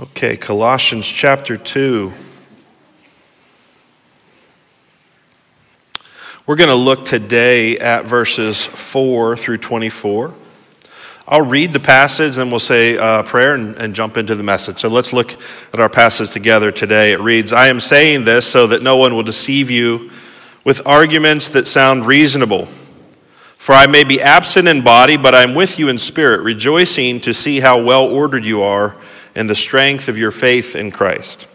Okay, Colossians chapter 2. We're going to look today at verses 4 through 24. I'll read the passage, then we'll say a prayer and, and jump into the message. So let's look at our passage together today. It reads I am saying this so that no one will deceive you with arguments that sound reasonable. For I may be absent in body, but I am with you in spirit, rejoicing to see how well ordered you are and the strength of your faith in Christ.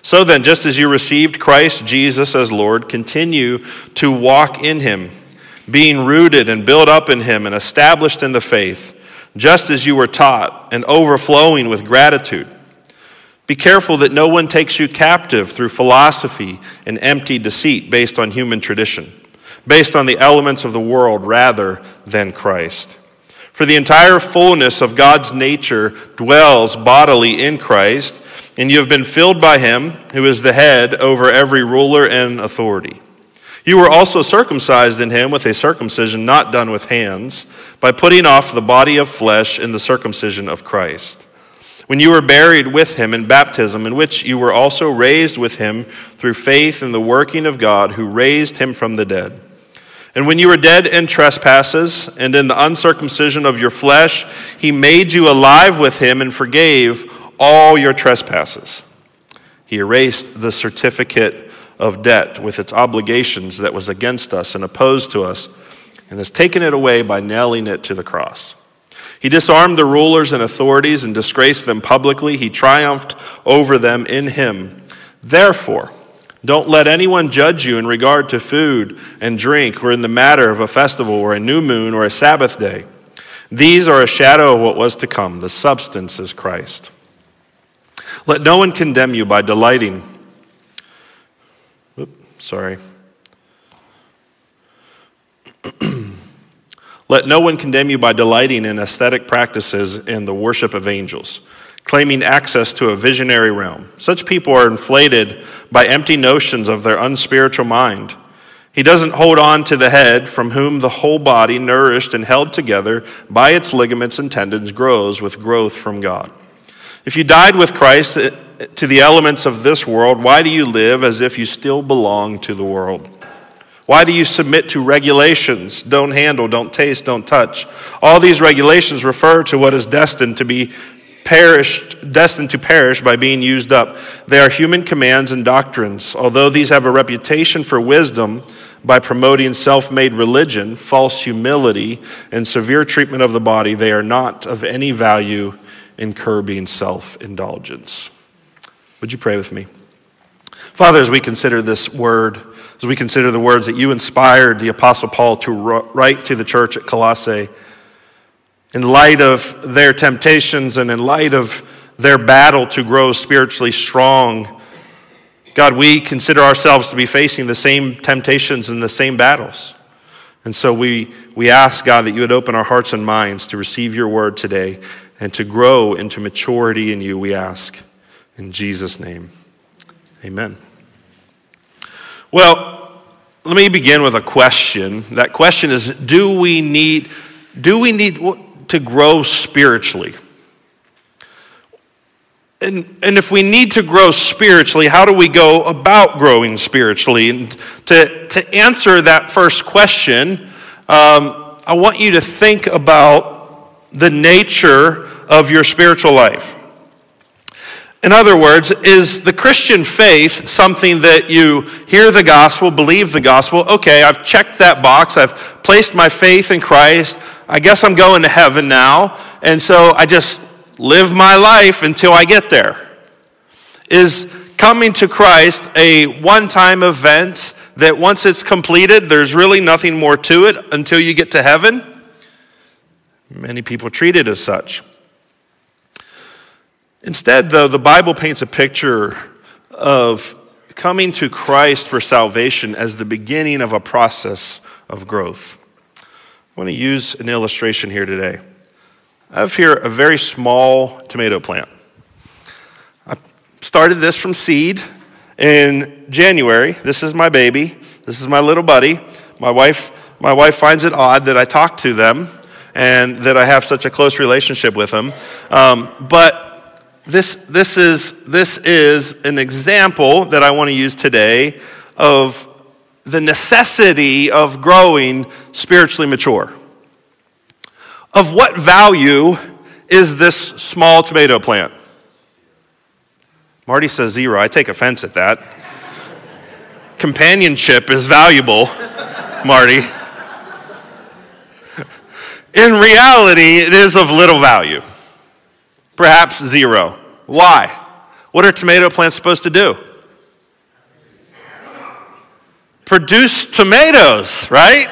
So then, just as you received Christ Jesus as Lord, continue to walk in him, being rooted and built up in him and established in the faith, just as you were taught, and overflowing with gratitude. Be careful that no one takes you captive through philosophy and empty deceit based on human tradition, based on the elements of the world rather than Christ. For the entire fullness of God's nature dwells bodily in Christ, and you have been filled by him, who is the head over every ruler and authority. You were also circumcised in him with a circumcision not done with hands, by putting off the body of flesh in the circumcision of Christ. When you were buried with him in baptism, in which you were also raised with him through faith in the working of God who raised him from the dead. And when you were dead in trespasses and in the uncircumcision of your flesh, he made you alive with him and forgave all your trespasses. He erased the certificate of debt with its obligations that was against us and opposed to us, and has taken it away by nailing it to the cross. He disarmed the rulers and authorities and disgraced them publicly. He triumphed over them in him. Therefore, don't let anyone judge you in regard to food and drink, or in the matter of a festival, or a new moon, or a Sabbath day. These are a shadow of what was to come. The substance is Christ. Let no one condemn you by delighting. Oops, sorry. Let no one condemn you by delighting in ascetic practices and the worship of angels claiming access to a visionary realm. Such people are inflated by empty notions of their unspiritual mind. He doesn't hold on to the head, from whom the whole body, nourished and held together by its ligaments and tendons, grows with growth from God. If you died with Christ eh, to the elements of this world, why do you live as if you still belong to the world? Why do you submit to regulations? Don't handle, don't taste, don't touch. All these regulations refer to what is destined to be perished, destined to perish by being used up. They are human commands and doctrines. Although these have a reputation for wisdom by promoting self made religion, false humility, and severe treatment of the body, they are not of any value in curbing self indulgence. Would you pray with me? Father, as we consider this word, as we consider the words that you inspired the Apostle Paul to write to the church at Colossae, in light of their temptations and in light of their battle to grow spiritually strong, God, we consider ourselves to be facing the same temptations and the same battles. And so we, we ask, God, that you would open our hearts and minds to receive your word today and to grow into maturity in you, we ask. In Jesus' name, amen. Well, let me begin with a question. That question is Do we need, do we need, to grow spiritually. And, and if we need to grow spiritually, how do we go about growing spiritually? And to, to answer that first question, um, I want you to think about the nature of your spiritual life. In other words, is the Christian faith something that you hear the gospel, believe the gospel? Okay, I've checked that box, I've placed my faith in Christ, I guess I'm going to heaven now, and so I just live my life until I get there. Is coming to Christ a one time event that once it's completed, there's really nothing more to it until you get to heaven? Many people treat it as such. Instead, though, the Bible paints a picture of coming to Christ for salvation as the beginning of a process of growth. I want to use an illustration here today. I have here a very small tomato plant. I started this from seed in January. This is my baby. This is my little buddy. My wife, my wife finds it odd that I talk to them and that I have such a close relationship with them. Um, but this, this, is, this is an example that I want to use today of the necessity of growing spiritually mature. Of what value is this small tomato plant? Marty says zero. I take offense at that. Companionship is valuable, Marty. In reality, it is of little value, perhaps zero. Why? What are tomato plants supposed to do? Produce tomatoes, right?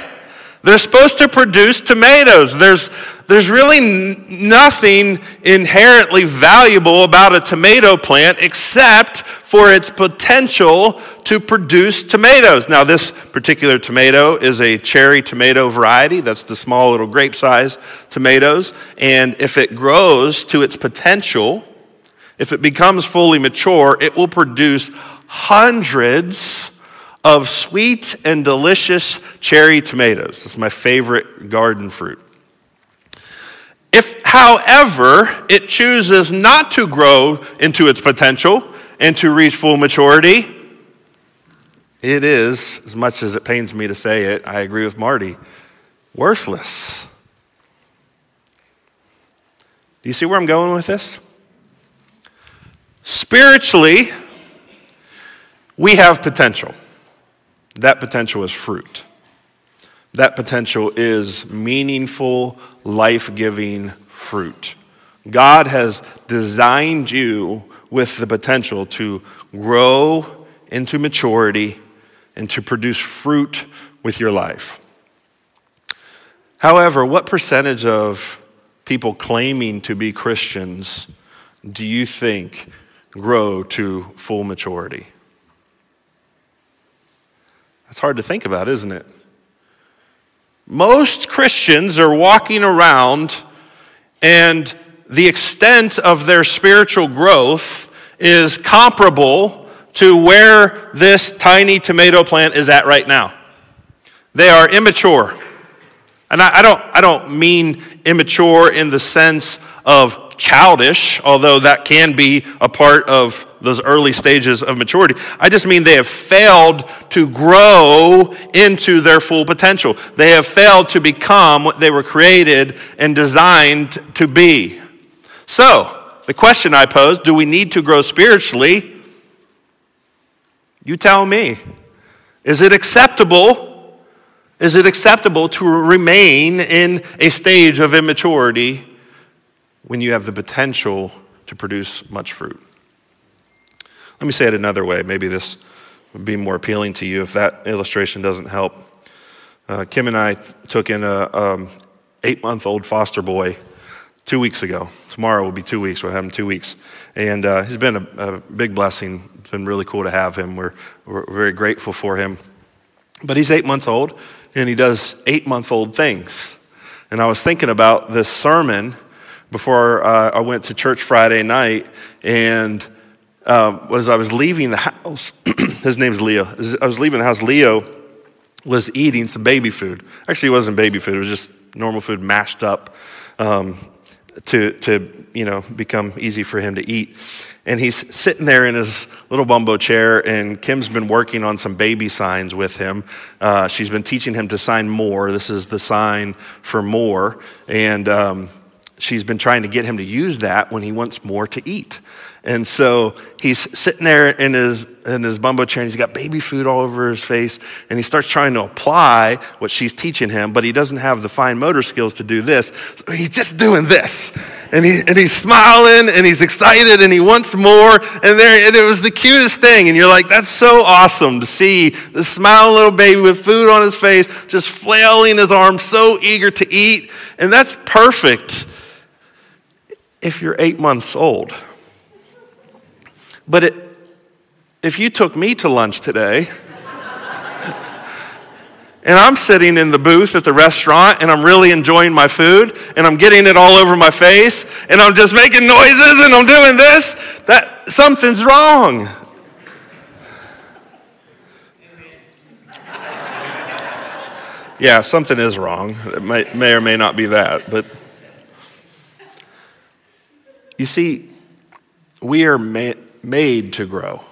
They're supposed to produce tomatoes. There's, there's really nothing inherently valuable about a tomato plant except for its potential to produce tomatoes. Now, this particular tomato is a cherry tomato variety. That's the small little grape size tomatoes. And if it grows to its potential, if it becomes fully mature, it will produce hundreds of sweet and delicious cherry tomatoes. It's my favorite garden fruit. If, however, it chooses not to grow into its potential and to reach full maturity, it is, as much as it pains me to say it, I agree with Marty, worthless. Do you see where I'm going with this? Spiritually, we have potential. That potential is fruit. That potential is meaningful, life giving fruit. God has designed you with the potential to grow into maturity and to produce fruit with your life. However, what percentage of people claiming to be Christians do you think grow to full maturity? That's hard to think about, isn't it? Most Christians are walking around, and the extent of their spiritual growth is comparable to where this tiny tomato plant is at right now. They are immature. And I, I don't, I don't mean immature in the sense of childish, although that can be a part of those early stages of maturity. I just mean they have failed to grow into their full potential. They have failed to become what they were created and designed to be. So, the question I pose do we need to grow spiritually? You tell me. Is it acceptable? Is it acceptable to remain in a stage of immaturity when you have the potential to produce much fruit? Let me say it another way. Maybe this would be more appealing to you if that illustration doesn't help. Uh, Kim and I took in a um, eight month old foster boy two weeks ago. Tomorrow will be two weeks. We'll have him two weeks. And uh, he's been a, a, big blessing. It's been really cool to have him. We're, we're very grateful for him. But he's eight months old and he does eight month old things. And I was thinking about this sermon before uh, I went to church Friday night. And um, was I was leaving the house. his name's Leo. I was leaving the house. Leo was eating some baby food. Actually, it wasn't baby food. It was just normal food mashed up um, to, to, you know, become easy for him to eat. And he's sitting there in his little bumbo chair, and Kim's been working on some baby signs with him. Uh, she's been teaching him to sign more. This is the sign for more. And um, she's been trying to get him to use that when he wants more to eat. And so he's sitting there in his, in his bumbo chair and he's got baby food all over his face. And he starts trying to apply what she's teaching him, but he doesn't have the fine motor skills to do this. So he's just doing this. And, he, and he's smiling and he's excited and he wants more. And, there, and it was the cutest thing. And you're like, that's so awesome to see the smiling little baby with food on his face, just flailing his arms, so eager to eat. And that's perfect if you're eight months old. But it, if you took me to lunch today, and I'm sitting in the booth at the restaurant and I'm really enjoying my food and I'm getting it all over my face and I'm just making noises and I'm doing this, that something's wrong. Yeah, something is wrong. It may, may or may not be that, but you see, we are ma- made to grow.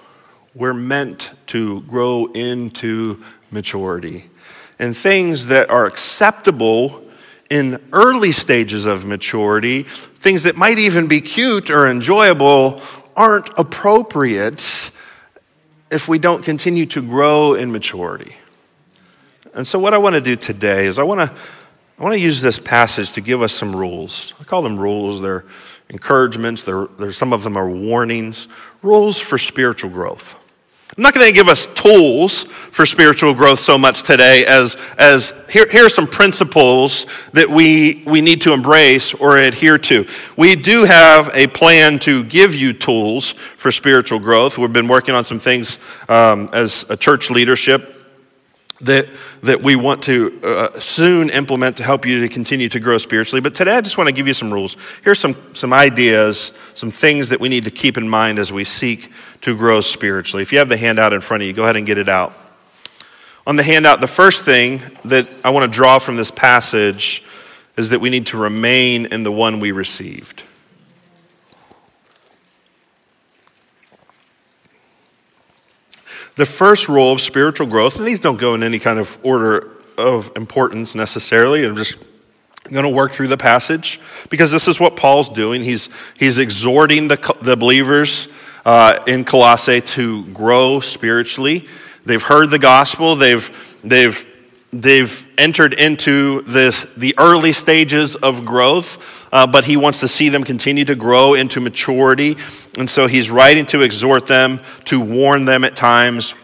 We're meant to grow into maturity. And things that are acceptable in early stages of maturity, things that might even be cute or enjoyable, aren't appropriate if we don't continue to grow in maturity. And so, what I want to do today is I want to, I want to use this passage to give us some rules. I call them rules. They're encouragements, they're, they're, some of them are warnings, rules for spiritual growth. I'm not going to give us tools for spiritual growth so much today as, as here, here are some principles that we, we need to embrace or adhere to. We do have a plan to give you tools for spiritual growth. We've been working on some things um, as a church leadership that, that we want to uh, soon implement to help you to continue to grow spiritually. But today I just want to give you some rules. Here's some, some ideas, some things that we need to keep in mind as we seek to grow spiritually. If you have the handout in front of you, go ahead and get it out. On the handout, the first thing that I want to draw from this passage is that we need to remain in the one we received. The first rule of spiritual growth, and these don't go in any kind of order of importance necessarily, I'm just going to work through the passage because this is what Paul's doing. He's, he's exhorting the, the believers uh, in Colossae to grow spiritually. They've heard the gospel, they've, they've, they've entered into this, the early stages of growth uh, but he wants to see them continue to grow into maturity. And so he's writing to exhort them, to warn them at times.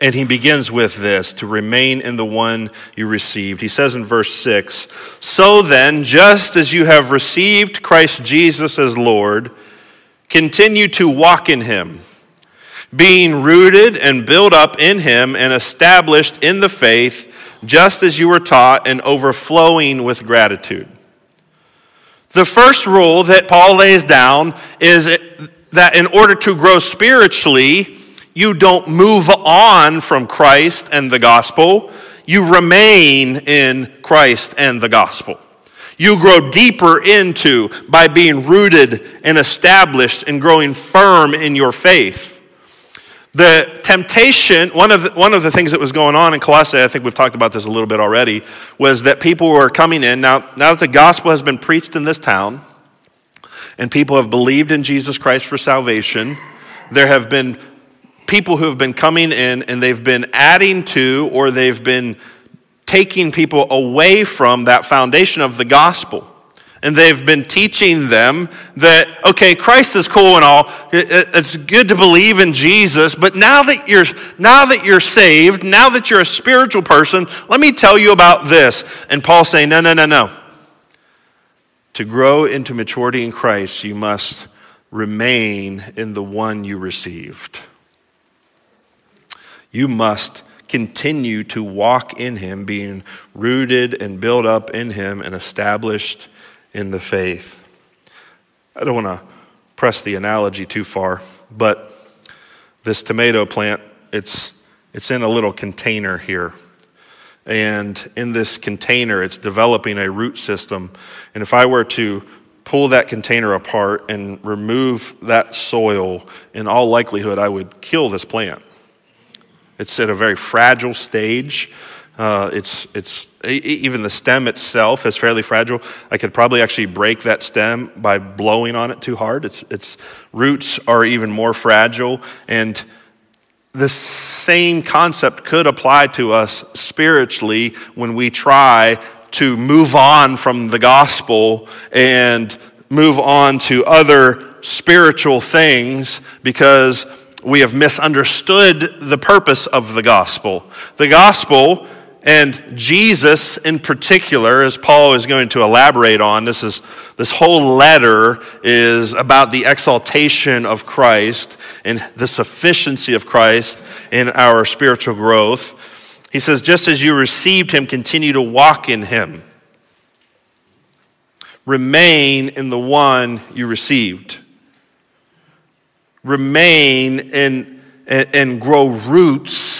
And he begins with this to remain in the one you received. He says in verse 6 So then, just as you have received Christ Jesus as Lord, continue to walk in him, being rooted and built up in him and established in the faith, just as you were taught, and overflowing with gratitude. The first rule that Paul lays down is that in order to grow spiritually, you don't move on from Christ and the gospel. You remain in Christ and the gospel. You grow deeper into by being rooted and established and growing firm in your faith. The temptation, one of the, one of the things that was going on in Colossae, I think we've talked about this a little bit already, was that people were coming in. Now, now that the gospel has been preached in this town, and people have believed in Jesus Christ for salvation, there have been people who have been coming in and they've been adding to or they've been taking people away from that foundation of the gospel and they've been teaching them that, okay, Christ is cool and all. It's good to believe in Jesus, but now that you're, now that you're saved, now that you're a spiritual person, let me tell you about this. And Paul's saying, no, no, no, no. To grow into maturity in Christ, you must remain in the one you received. You must continue to walk in him, being rooted and built up in him and established in the faith. I don't want to press the analogy too far, but this tomato plant, it's, it's in a little container here. And in this container, it's developing a root system. And if I were to pull that container apart and remove that soil, in all likelihood, I would kill this plant. It's at a very fragile stage. Uh, it's, it's, even the stem itself is fairly fragile. I could probably actually break that stem by blowing on it too hard. Its, its roots are even more fragile. And the same concept could apply to us spiritually when we try to move on from the gospel and move on to other spiritual things because we have misunderstood the purpose of the gospel. The gospel and Jesus, in particular, as Paul is going to elaborate on, this, is, this whole letter is about the exaltation of Christ and the sufficiency of Christ in our spiritual growth. He says, just as you received him, continue to walk in him. Remain in the one you received. Remain in, and, and grow roots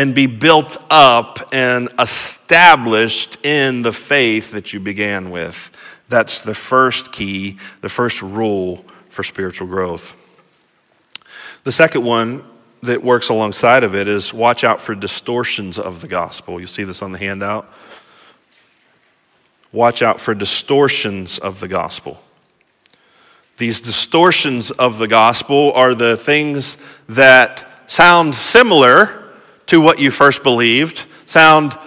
and be built up and established in the faith that you began with. That's the first key, the first rule for spiritual growth. The second one that works alongside of it is watch out for distortions of the gospel. You see this on the handout. Watch out for distortions of the gospel. These distortions of the gospel are the things that sound similar to what you first believed, sound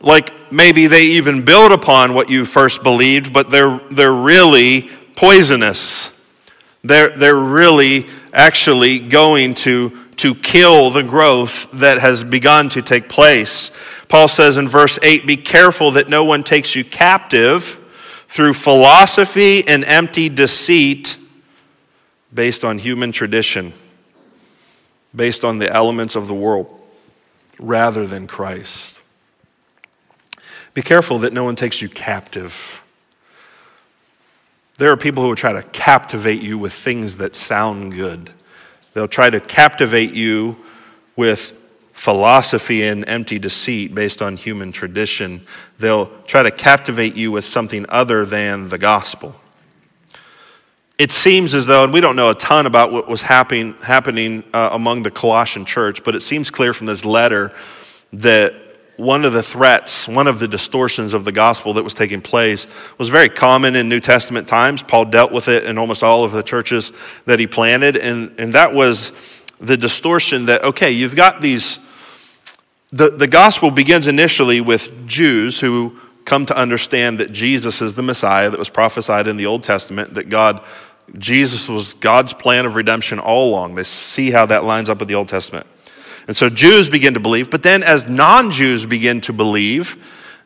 like maybe they even build upon what you first believed, but they're, they're really poisonous. They're, they're really actually going to, to kill the growth that has begun to take place. Paul says in verse 8 Be careful that no one takes you captive through philosophy and empty deceit based on human tradition, based on the elements of the world, rather than Christ. Be careful that no one takes you captive. There are people who will try to captivate you with things that sound good. They'll try to captivate you with philosophy and empty deceit based on human tradition. They'll try to captivate you with something other than the gospel. It seems as though, and we don't know a ton about what was happening, happening uh, among the Colossian church, but it seems clear from this letter that one of the threats, one of the distortions of the gospel that was taking place was very common in New Testament times. Paul dealt with it in almost all of the churches that he planted, and, and that was the distortion that, okay, you've got these. The, the gospel begins initially with Jews who come to understand that Jesus is the Messiah that was prophesied in the Old Testament, that God, Jesus was God's plan of redemption all along. They see how that lines up with the Old Testament. And so Jews begin to believe, but then as non-Jews begin to believe,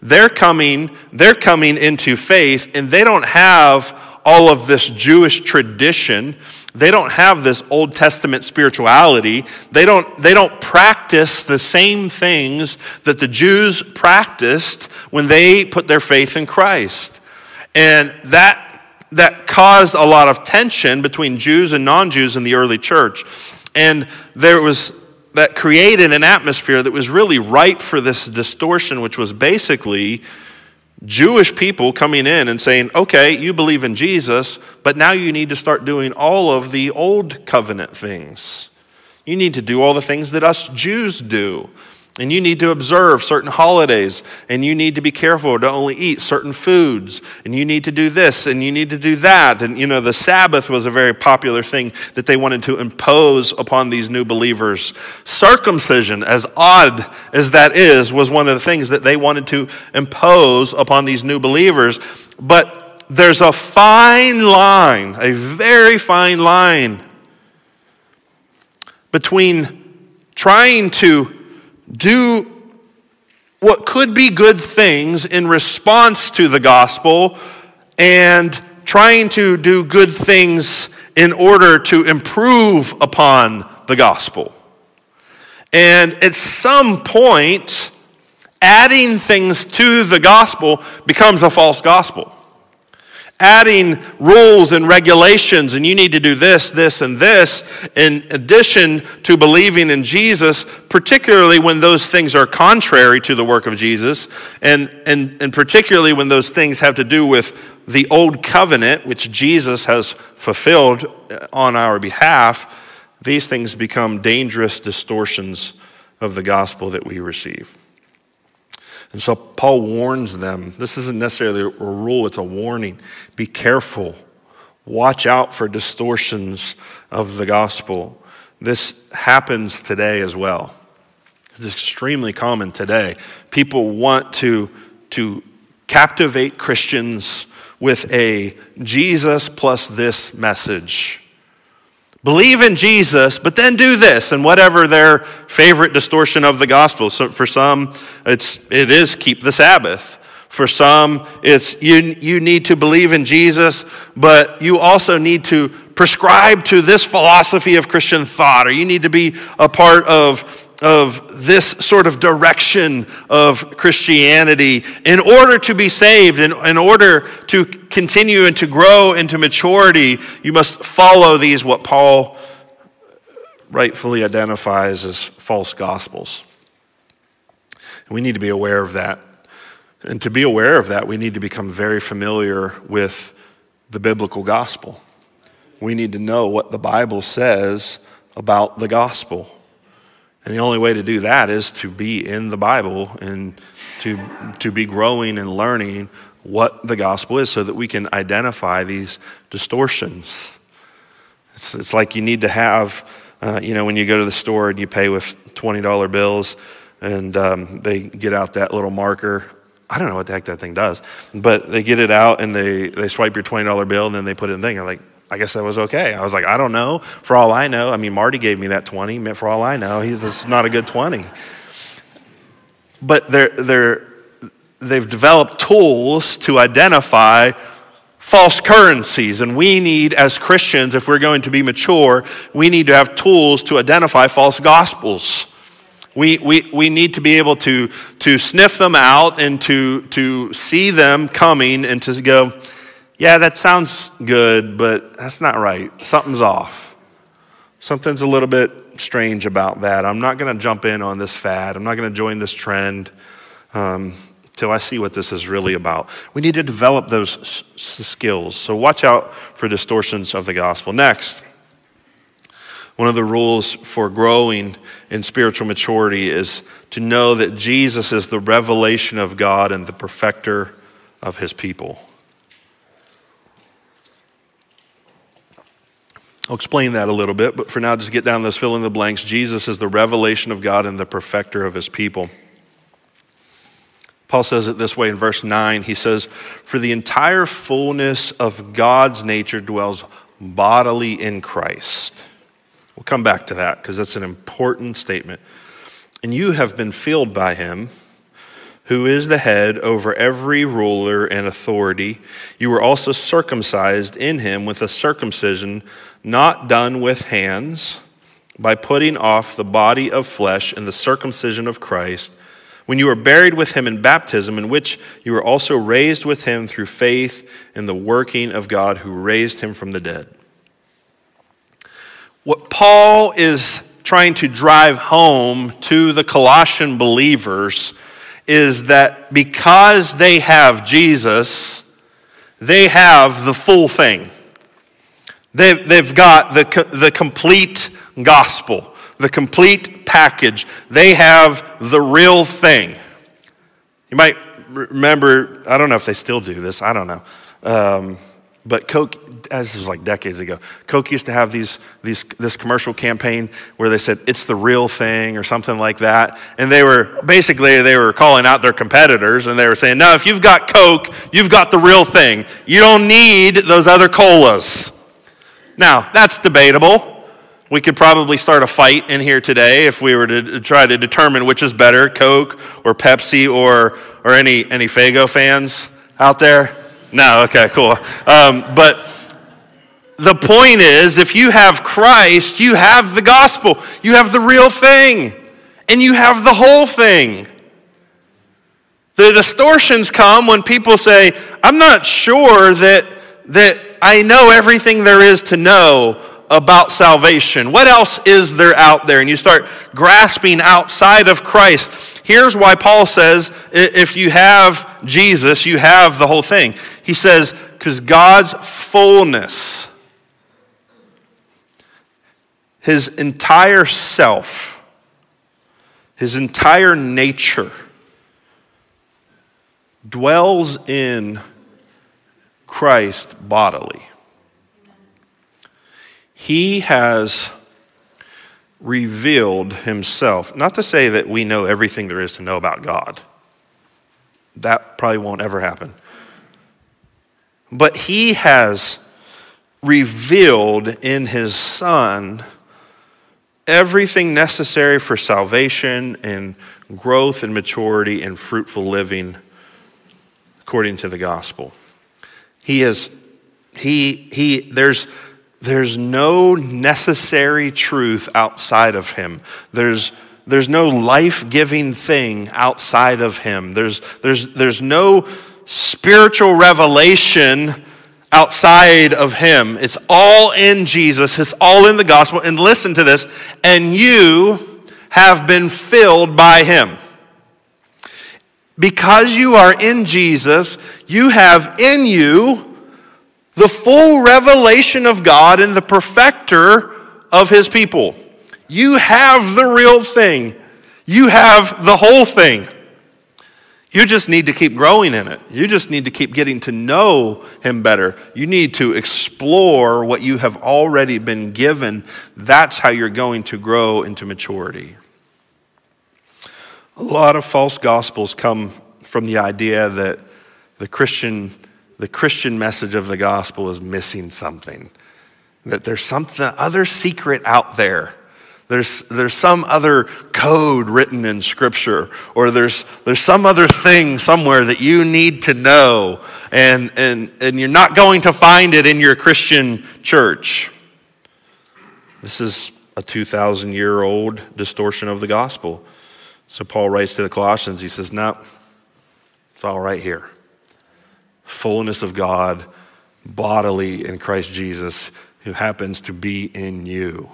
they're coming, they're coming into faith and they don't have all of this Jewish tradition. They don't have this Old Testament spirituality. They don't, they don't practice the same things that the Jews practiced when they put their faith in Christ. And that, that caused a lot of tension between Jews and non Jews in the early church. And there was that created an atmosphere that was really ripe for this distortion, which was basically Jewish people coming in and saying, okay, you believe in Jesus, but now you need to start doing all of the old covenant things. You need to do all the things that us Jews do. And you need to observe certain holidays, and you need to be careful to only eat certain foods, and you need to do this, and you need to do that. And you know, the Sabbath was a very popular thing that they wanted to impose upon these new believers. Circumcision, as odd as that is, was one of the things that they wanted to impose upon these new believers. But there's a fine line, a very fine line between trying to do what could be good things in response to the gospel and trying to do good things in order to improve upon the gospel. And at some point, adding things to the gospel becomes a false gospel adding rules and regulations, and you need to do this, this, and this, in addition to believing in Jesus, particularly when those things are contrary to the work of Jesus, and, and, and particularly when those things have to do with the old covenant, which Jesus has fulfilled uh, on our behalf, these things become dangerous distortions of the gospel that we receive. And so Paul warns them. This isn't necessarily a rule, it's a warning. Be careful. Watch out for distortions of the gospel. This happens today as well. It's extremely common today. People want to, to captivate Christians with a Jesus plus this message. Believe in Jesus, but then do this, and whatever their favorite distortion of the gospel. So for some, it's, it is keep the Sabbath. For some, it's you, you need to believe in Jesus, but you also need to prescribe to this philosophy of Christian thought, or you need to be a part of of this sort of direction of Christianity in order to be saved, in, in order to continue and to grow into maturity, you must follow these, what Paul rightfully identifies as false gospels. We need to be aware of that. And to be aware of that, we need to become very familiar with the biblical gospel. We need to know what the Bible says about the gospel. And the only way to do that is to be in the Bible and to, to be growing and learning what the gospel is so that we can identify these distortions. It's, it's like you need to have, uh, you know, when you go to the store and you pay with $20 bills and um, they get out that little marker. I don't know what the heck that thing does, but they get it out and they, they swipe your $20 bill and then they put it in the thing. I'm like, I guess that was okay. I was like, I don't know. For all I know, I mean, Marty gave me that 20. For all I know, he's just not a good 20. But they're, they're, they've developed tools to identify false currencies. And we need, as Christians, if we're going to be mature, we need to have tools to identify false gospels. We, we, we need to be able to, to sniff them out and to, to see them coming and to go, yeah, that sounds good, but that's not right. Something's off. Something's a little bit strange about that. I'm not going to jump in on this fad. I'm not going to join this trend um, I see what this is really about. We need to develop those s- skills. So watch out for distortions of the gospel. Next, one of the rules for growing in spiritual maturity is to know that Jesus is the revelation of God and the perfecter of his people. I'll explain that a little bit, but for now, just get down those fill in the blanks. Jesus is the revelation of God and the perfecter of his people. Paul says it this way in verse 9. He says, For the entire fullness of God's nature dwells bodily in Christ. We'll come back to that because that's an important statement. And you have been filled by him who is the head over every ruler and authority. You were also circumcised in him with a circumcision not done with hands, by putting off the body of flesh in the circumcision of Christ, when you were buried with him in baptism, in which you were also raised with him through faith in the working of God who raised him from the dead. What Paul is trying to drive home to the Colossian believers is that because they have Jesus, they have the full thing. They've, they've got the, the complete gospel, the complete package. They have the real thing. You might remember, I don't know if they still do this, I don't know. Um, but Coke, this was like decades ago, Coke used to have these, these, this commercial campaign where they said, it's the real thing or something like that. And they were, basically, they were calling out their competitors and they were saying, no, if you've got Coke, you've got the real thing. You don't need those other colas. Now, that's debatable. We could probably start a fight in here today if we were to try to determine which is better, Coke or Pepsi or, or any, any Faygo fans out there. No, okay, cool. Um, but the point is, if you have Christ, you have the gospel, you have the real thing, and you have the whole thing. The distortions come when people say, I'm not sure that, that I know everything there is to know about salvation. What else is there out there? And you start grasping outside of Christ. Here's why Paul says if you have Jesus, you have the whole thing. He says, because God's fullness, his entire self, his entire nature, dwells in Christ bodily. He has revealed himself. Not to say that we know everything there is to know about God, that probably won't ever happen. But he has revealed in his Son everything necessary for salvation and growth and maturity and fruitful living according to the gospel. He is, he, he, there's, there's no necessary truth outside of him. There's, there's no life giving thing outside of him. There's, there's, there's no spiritual revelation outside of him. It's all in Jesus, it's all in the gospel. And listen to this and you have been filled by him. Because you are in Jesus, you have in you the full revelation of God and the perfecter of his people. You have the real thing. You have the whole thing. You just need to keep growing in it. You just need to keep getting to know Him better. You need to explore what you have already been given. That's how you're going to grow into maturity. A lot of false gospels come from the idea that the Christian, the Christian message of the gospel is missing something, that there's something other secret out there there's, there's some other code written in Scripture, or there's, there's some other thing somewhere that you need to know, and, and, and you're not going to find it in your Christian church. This is a 2,000 year old distortion of the gospel. So Paul writes to the Colossians, he says, No, it's all right here. Fullness of God bodily in Christ Jesus, who happens to be in you.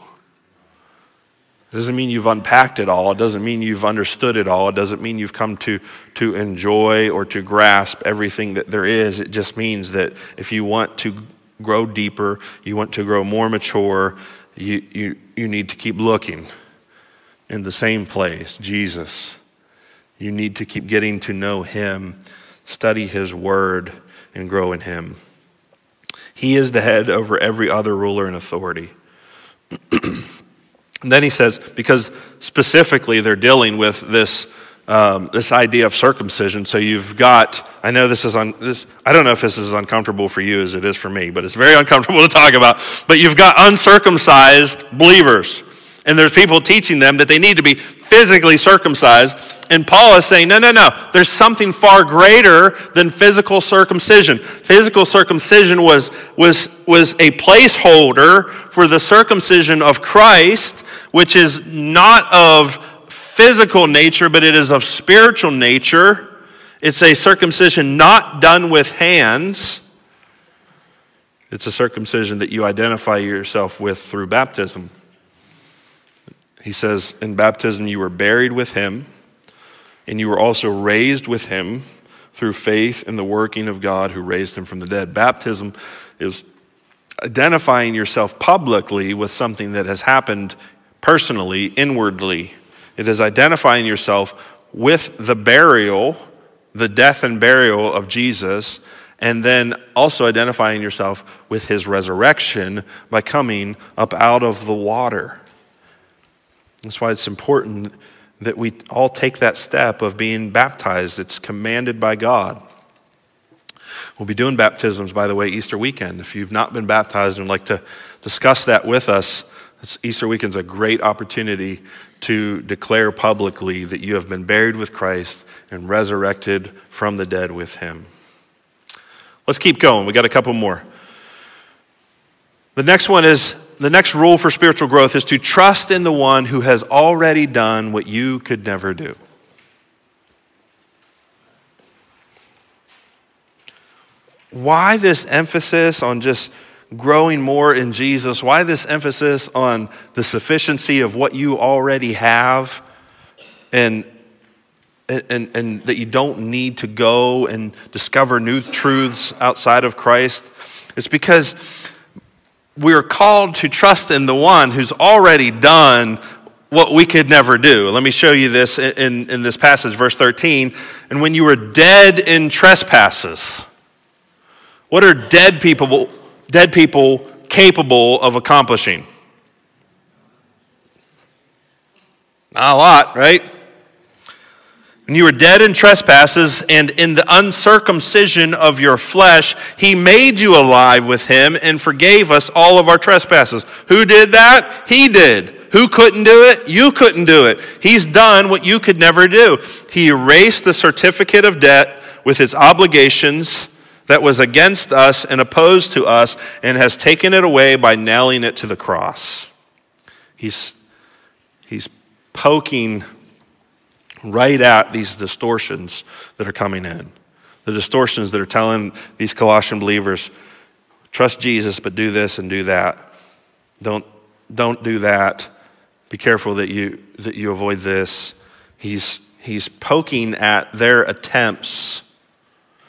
It doesn't mean you've unpacked it all. It doesn't mean you've understood it all. It doesn't mean you've come to, to enjoy or to grasp everything that there is. It just means that if you want to grow deeper, you want to grow more mature, you, you, you need to keep looking in the same place, Jesus. You need to keep getting to know Him, study His Word, and grow in Him. He is the head over every other ruler and authority. And then he says, because specifically they're dealing with this, um, this idea of circumcision. So you've got, I know this is on, this, I don't know if this is uncomfortable for you as it is for me, but it's very uncomfortable to talk about. But you've got uncircumcised believers. And there's people teaching them that they need to be physically circumcised. And Paul is saying, no, no, no. There's something far greater than physical circumcision. Physical circumcision was, was, was a placeholder for the circumcision of Christ, which is not of physical nature, but it is of spiritual nature. It's a circumcision not done with hands. It's a circumcision that you identify yourself with through baptism. He says, In baptism, you were buried with him, and you were also raised with him through faith in the working of God who raised him from the dead. Baptism is identifying yourself publicly with something that has happened personally, inwardly. It is identifying yourself with the burial, the death and burial of Jesus, and then also identifying yourself with his resurrection by coming up out of the water. That's why it's important that we all take that step of being baptized. It's commanded by God. We'll be doing baptisms, by the way, Easter weekend. If you've not been baptized and would like to discuss that with us, Easter weekend is a great opportunity to declare publicly that you have been buried with Christ and resurrected from the dead with him. Let's keep going. We got a couple more. The next one is the next rule for spiritual growth is to trust in the one who has already done what you could never do. Why this emphasis on just growing more in Jesus? Why this emphasis on the sufficiency of what you already have and, and, and that you don't need to go and discover new truths outside of Christ? It's because we're called to trust in the one who's already done what we could never do. Let me show you this in, in this passage, verse 13. And when you were dead in trespasses, what are dead people dead people capable of accomplishing? Not a lot, right? When you were dead in trespasses and in the uncircumcision of your flesh, he made you alive with him and forgave us all of our trespasses. Who did that? He did. Who couldn't do it? You couldn't do it. He's done what you could never do. He erased the certificate of debt with its obligations that was against us and opposed to us and has taken it away by nailing it to the cross. He's, he's poking right at these distortions that are coming in. The distortions that are telling these Colossian believers, trust Jesus, but do this and do that. Don't, don't do that. Be careful that you, that you avoid this. He's, he's poking at their attempts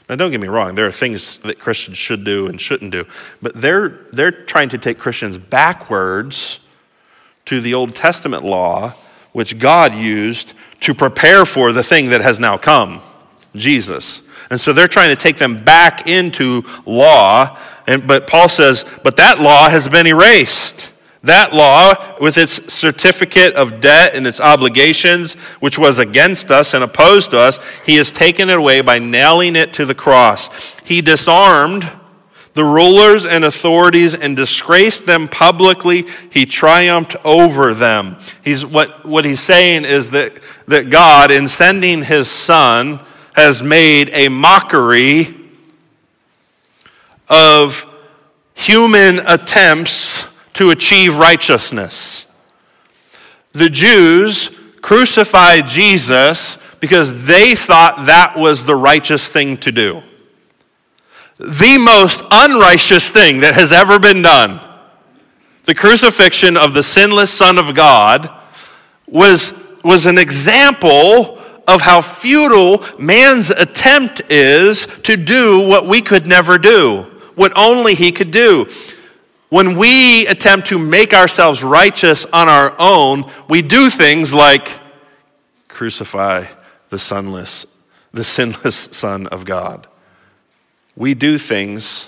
Now, don't get me wrong, there are things that Christians should do and shouldn't do, but they're, they're trying to take Christians backwards to the Old Testament law, which God used to prepare for the thing that has now come Jesus. And so they're trying to take them back into law. And, but Paul says, but that law has been erased. That law, with its certificate of debt and its obligations, which was against us and opposed to us, he has taken it away by nailing it to the cross. He disarmed the rulers and authorities and disgraced them publicly. He triumphed over them. He's, what, what he's saying is that, that God, in sending his son, has made a mockery of human attempts to achieve righteousness. The Jews crucified Jesus because they thought that was the righteous thing to do. The most unrighteous thing that has ever been done, the crucifixion of the sinless Son of God, was, was an example of how futile man's attempt is to do what we could never do, what only he could do. When we attempt to make ourselves righteous on our own, we do things like crucify the sunless, the sinless Son of God. We do things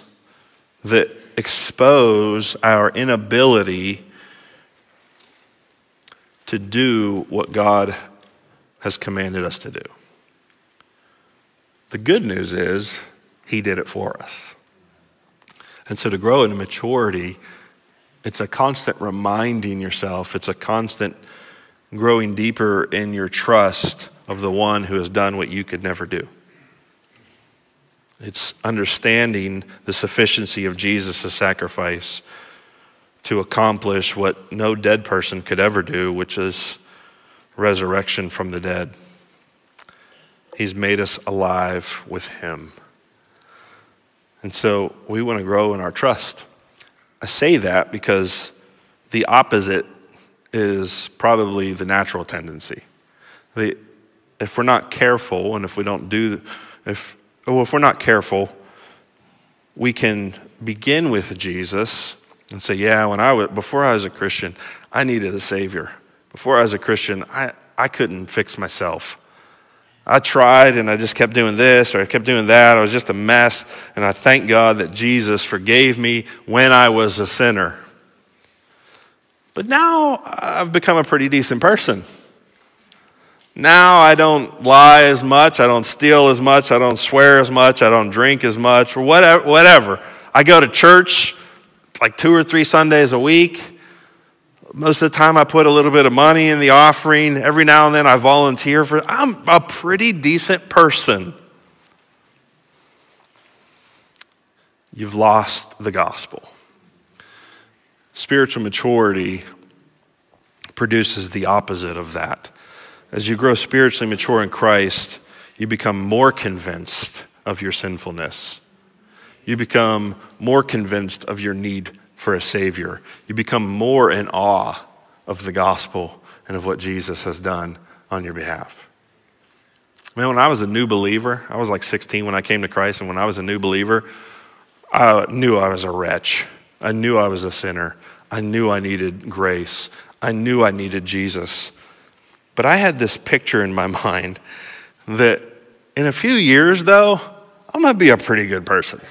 that expose our inability to do what God has commanded us to do. The good news is, He did it for us. And so to grow in maturity, it's a constant reminding yourself, it's a constant growing deeper in your trust of the one who has done what you could never do. It's understanding the sufficiency of Jesus' sacrifice to accomplish what no dead person could ever do, which is resurrection from the dead. He's made us alive with Him. And so we want to grow in our trust. I say that because the opposite is probably the natural tendency. The, if we're not careful and if we don't do, if, well, if we're not careful, we can begin with Jesus and say, yeah, when I was, before I was a Christian, I needed a Savior. Before I was a Christian, I, I couldn't fix myself. I tried and I just kept doing this or I kept doing that. I was just a mess. And I thank God that Jesus forgave me when I was a sinner. But now I've become a pretty decent person. Now I don't lie as much. I don't steal as much. I don't swear as much. I don't drink as much or whatever. whatever. I go to church like two or three Sundays a week. Most of the time, I put a little bit of money in the offering. Every now and then, I volunteer for. I'm a pretty decent person. You've lost the gospel. Spiritual maturity produces the opposite of that. As you grow spiritually mature in Christ, you become more convinced of your sinfulness. You become more convinced of your need for a Savior. You become more in awe of the gospel and of what Jesus has done on your behalf. Man, when I was a new believer, I was like 16 when I came to Christ, and when I was a new believer, I knew I was a wretch. I knew I was a sinner. I knew I needed grace. I knew I needed Jesus. But I had this picture in my mind that in a few years, though, I'm gonna be a pretty good person.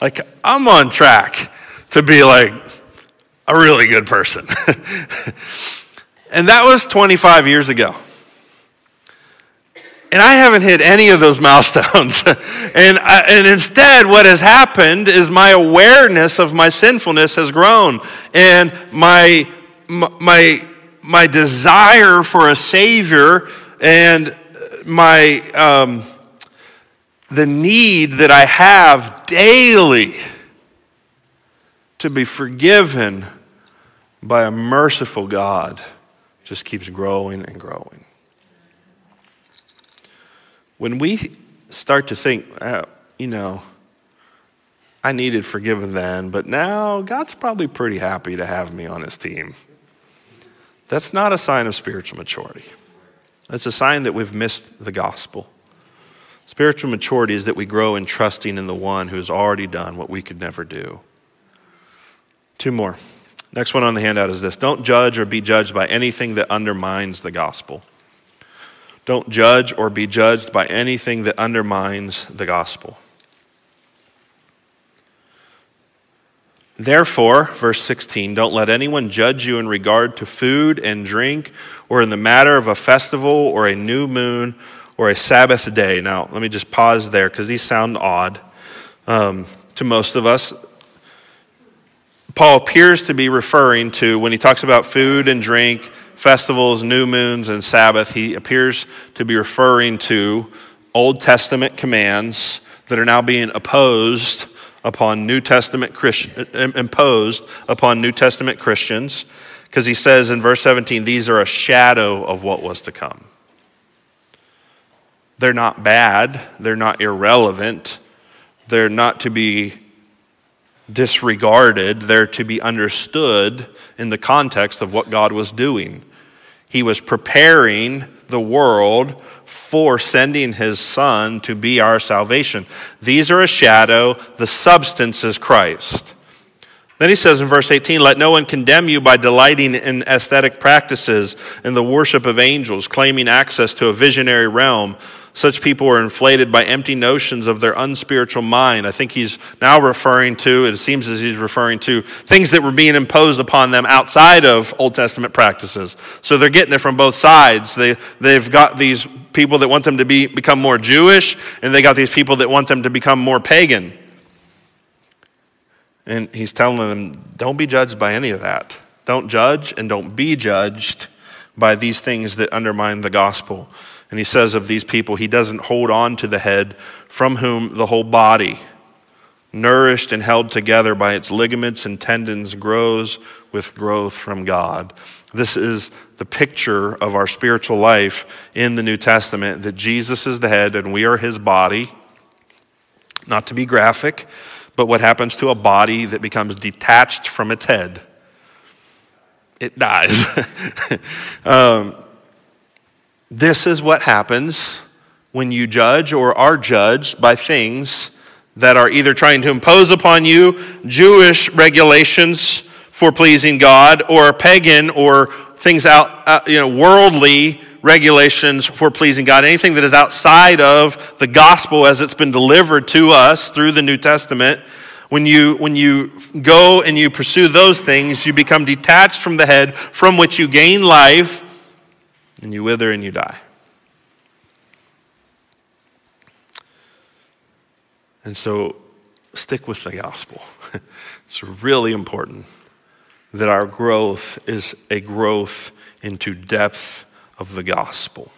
Like, I'm on track to be like a really good person. and that was 25 years ago. And I haven't hit any of those milestones. and, I, and instead, what has happened is my awareness of my sinfulness has grown. And my, my, my desire for a Savior and my, um, the need that I have daily to be forgiven by a merciful God just keeps growing and growing. When we start to think, oh, you know, I needed forgiven then, but now God's probably pretty happy to have me on his team. That's not a sign of spiritual maturity. That's a sign that we've missed the gospel. Spiritual maturity is that we grow in trusting in the one who has already done what we could never do. Two more. Next one on the handout is this Don't judge or be judged by anything that undermines the gospel. Don't judge or be judged by anything that undermines the gospel. Therefore, verse 16, don't let anyone judge you in regard to food and drink or in the matter of a festival or a new moon or a Sabbath day. Now, let me just pause there because these sound odd um, to most of us. Paul appears to be referring to, when he talks about food and drink, festivals, new moons, and Sabbath, he appears to be referring to Old Testament commands that are now being opposed upon New Testament imposed upon New Testament Christians, because he says in verse 17, these are a shadow of what was to come. They're not bad, they're not irrelevant, they're not to be disregarded, they're to be understood in the context of what God was doing. He was preparing the world for sending his son to be our salvation. These are a shadow, the substance is Christ. Then he says in verse 18, Let no one condemn you by delighting in ascetic practices and the worship of angels, claiming access to a visionary realm such people are inflated by empty notions of their unspiritual mind. I think he's now referring to, it seems as he's referring to things that were being imposed upon them outside of Old Testament practices. So they're getting it from both sides. They, they've got these people that want them to be, become more Jewish, and they got these people that want them to become more pagan. And he's telling them, don't be judged by any of that. Don't judge and don't be judged by these things that undermine the gospel. And he says of these people, he doesn't hold on to the head from whom the whole body, nourished and held together by its ligaments and tendons, grows with growth from God. This is the picture of our spiritual life in the New Testament that Jesus is the head and we are his body. Not to be graphic, but what happens to a body that becomes detached from its head? It dies. um, this is what happens when you judge or are judged by things that are either trying to impose upon you Jewish regulations for pleasing God or pagan or things out, uh, you know, worldly regulations for pleasing God. Anything that is outside of the gospel as it's been delivered to us through the New Testament. When you, when you go and you pursue those things, you become detached from the head from which you gain life and you wither and you die. And so stick with the gospel. it's really important that our growth is a growth into depth of the gospel.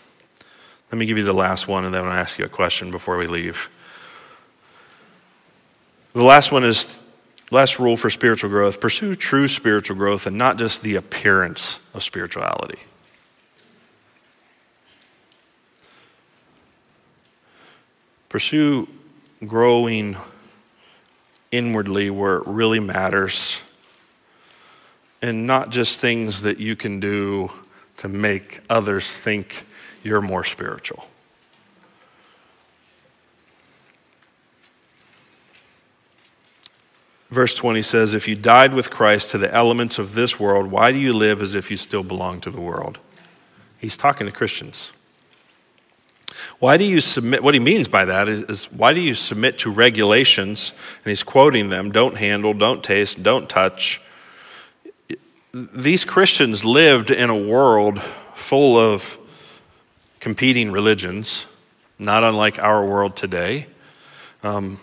Let me give you the last one and then I'll ask you a question before we leave. The last one is last rule for spiritual growth pursue true spiritual growth and not just the appearance of spirituality. Pursue growing inwardly where it really matters and not just things that you can do to make others think you're more spiritual. Verse 20 says, If you died with Christ to the elements of this world, why do you live as if you still belong to the world? He's talking to Christians. Why do you submit? What he means by that is, is, why do you submit to regulations? And he's quoting them don't handle, don't taste, don't touch. These Christians lived in a world full of competing religions, not unlike our world today. Um,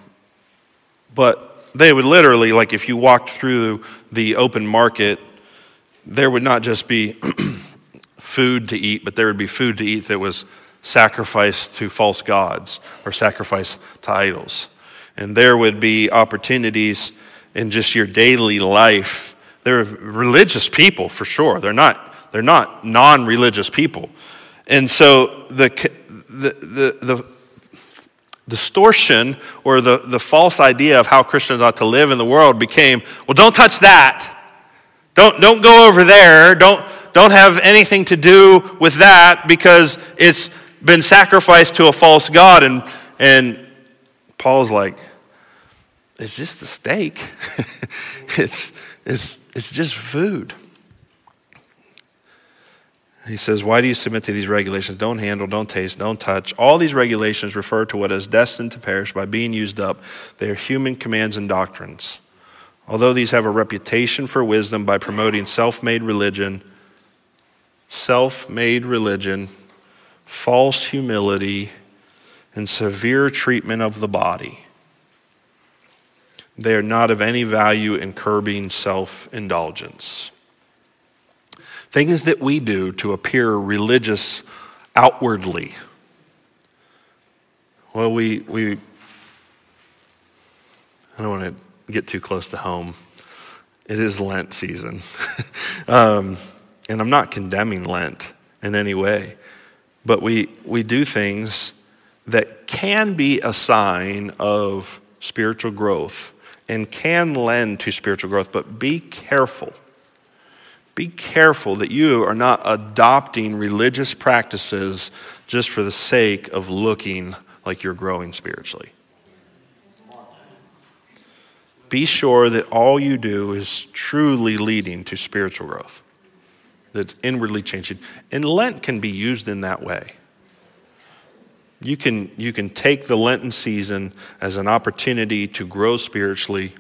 but they would literally, like if you walked through the open market, there would not just be food to eat, but there would be food to eat that was sacrifice to false gods or sacrifice to idols. And there would be opportunities in just your daily life. They're religious people for sure. They're not, they're not non religious people. And so the, the, the, the distortion or the, the false idea of how Christians ought to live in the world became well, don't touch that. Don't, don't go over there. Don't, don't have anything to do with that because it's been sacrificed to a false God. And, And Paul's like, it's just a steak. it's, it's, it's just food. He says, Why do you submit to these regulations? Don't handle, don't taste, don't touch. All these regulations refer to what is destined to perish by being used up. They are human commands and doctrines. Although these have a reputation for wisdom by promoting self made religion, self made religion, false humility, and severe treatment of the body, they are not of any value in curbing self indulgence. Things that we do to appear religious outwardly. Well, we, we I don't want to get too close to home. It is Lent season. um, and I'm not condemning Lent in any way, but we, we do things that can be a sign of spiritual growth and can lend to spiritual growth, but be careful. Be careful that you are not adopting religious practices just for the sake of looking like you're growing spiritually. Be sure that all you do is truly leading to spiritual growth, that's inwardly changing. And Lent can be used in that way. You can, you can take the Lenten season as an opportunity to grow spiritually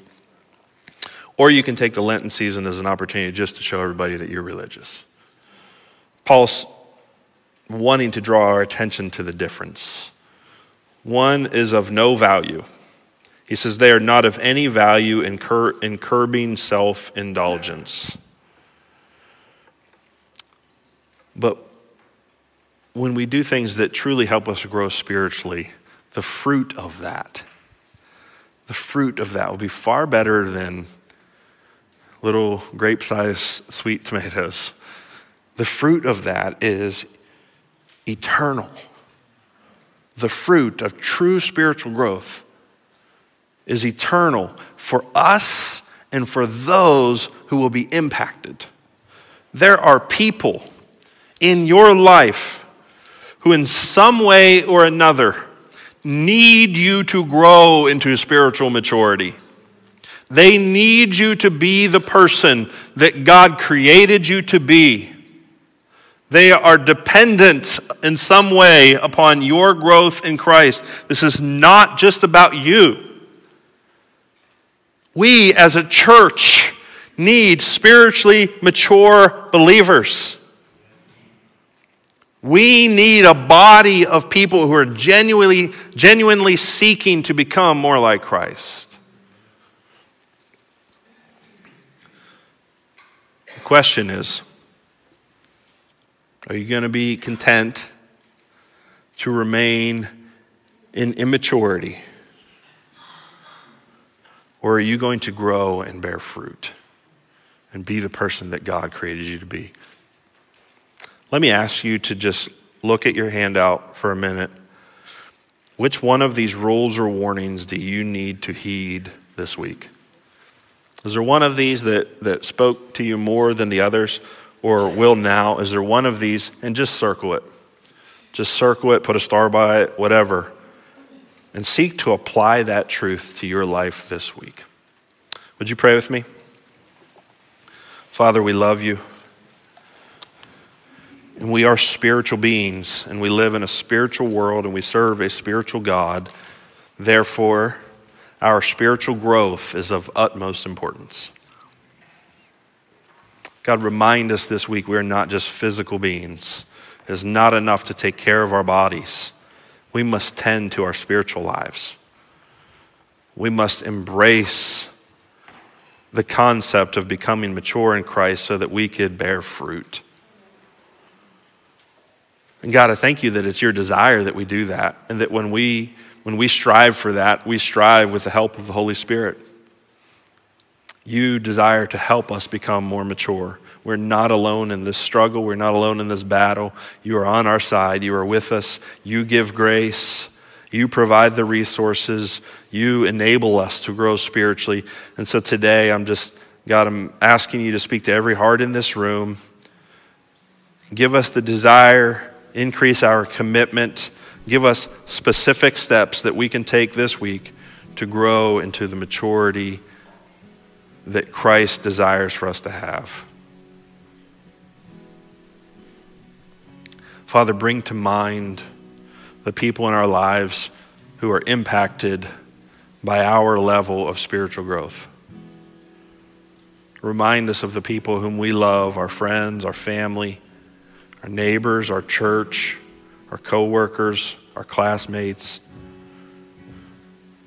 or you can take the Lenten season as an opportunity just to show everybody that you're religious. Paul's wanting to draw our attention to the difference. One is of no value. He says they are not of any value in, cur- in curbing self indulgence. But when we do things that truly help us grow spiritually, the fruit of that, the fruit of that will be far better than little grape sized sweet tomatoes. The fruit of that is eternal. The fruit of true spiritual growth is eternal for us and for those who will be impacted. There are people in your life who, in some way or another, need you to grow into spiritual maturity. They need you to be the person that God created you to be. They are dependent in some way upon your growth in Christ. This is not just about you. We as a church need spiritually mature believers. We need a body of people who are genuinely, genuinely seeking to become more like Christ. The question is Are you going to be content to remain in immaturity? Or are you going to grow and bear fruit and be the person that God created you to be? Let me ask you to just look at your handout for a minute. Which one of these rules or warnings do you need to heed this week? Is there one of these that, that spoke to you more than the others or will now? Is there one of these? And just circle it. Just circle it, put a star by it, whatever. And seek to apply that truth to your life this week. Would you pray with me? Father, we love you. And we are spiritual beings, and we live in a spiritual world, and we serve a spiritual God. Therefore, our spiritual growth is of utmost importance. God, remind us this week we are not just physical beings. It is not enough to take care of our bodies. We must tend to our spiritual lives. We must embrace the concept of becoming mature in Christ so that we could bear fruit. And God, I thank you that it's your desire that we do that, and that when we when we strive for that, we strive with the help of the Holy Spirit. You desire to help us become more mature. We're not alone in this struggle. We're not alone in this battle. You are on our side. You are with us. You give grace. You provide the resources. You enable us to grow spiritually. And so today, I'm just, God, I'm asking you to speak to every heart in this room. Give us the desire, increase our commitment Give us specific steps that we can take this week to grow into the maturity that Christ desires for us to have. Father, bring to mind the people in our lives who are impacted by our level of spiritual growth. Remind us of the people whom we love, our friends, our family, our neighbors, our church, our coworkers, our classmates.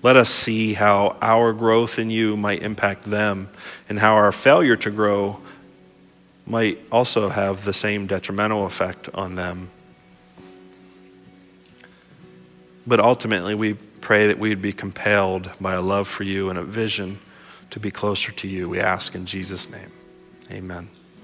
Let us see how our growth in you might impact them and how our failure to grow might also have the same detrimental effect on them. But ultimately, we pray that we'd be compelled by a love for you and a vision to be closer to you. We ask in Jesus' name. Amen.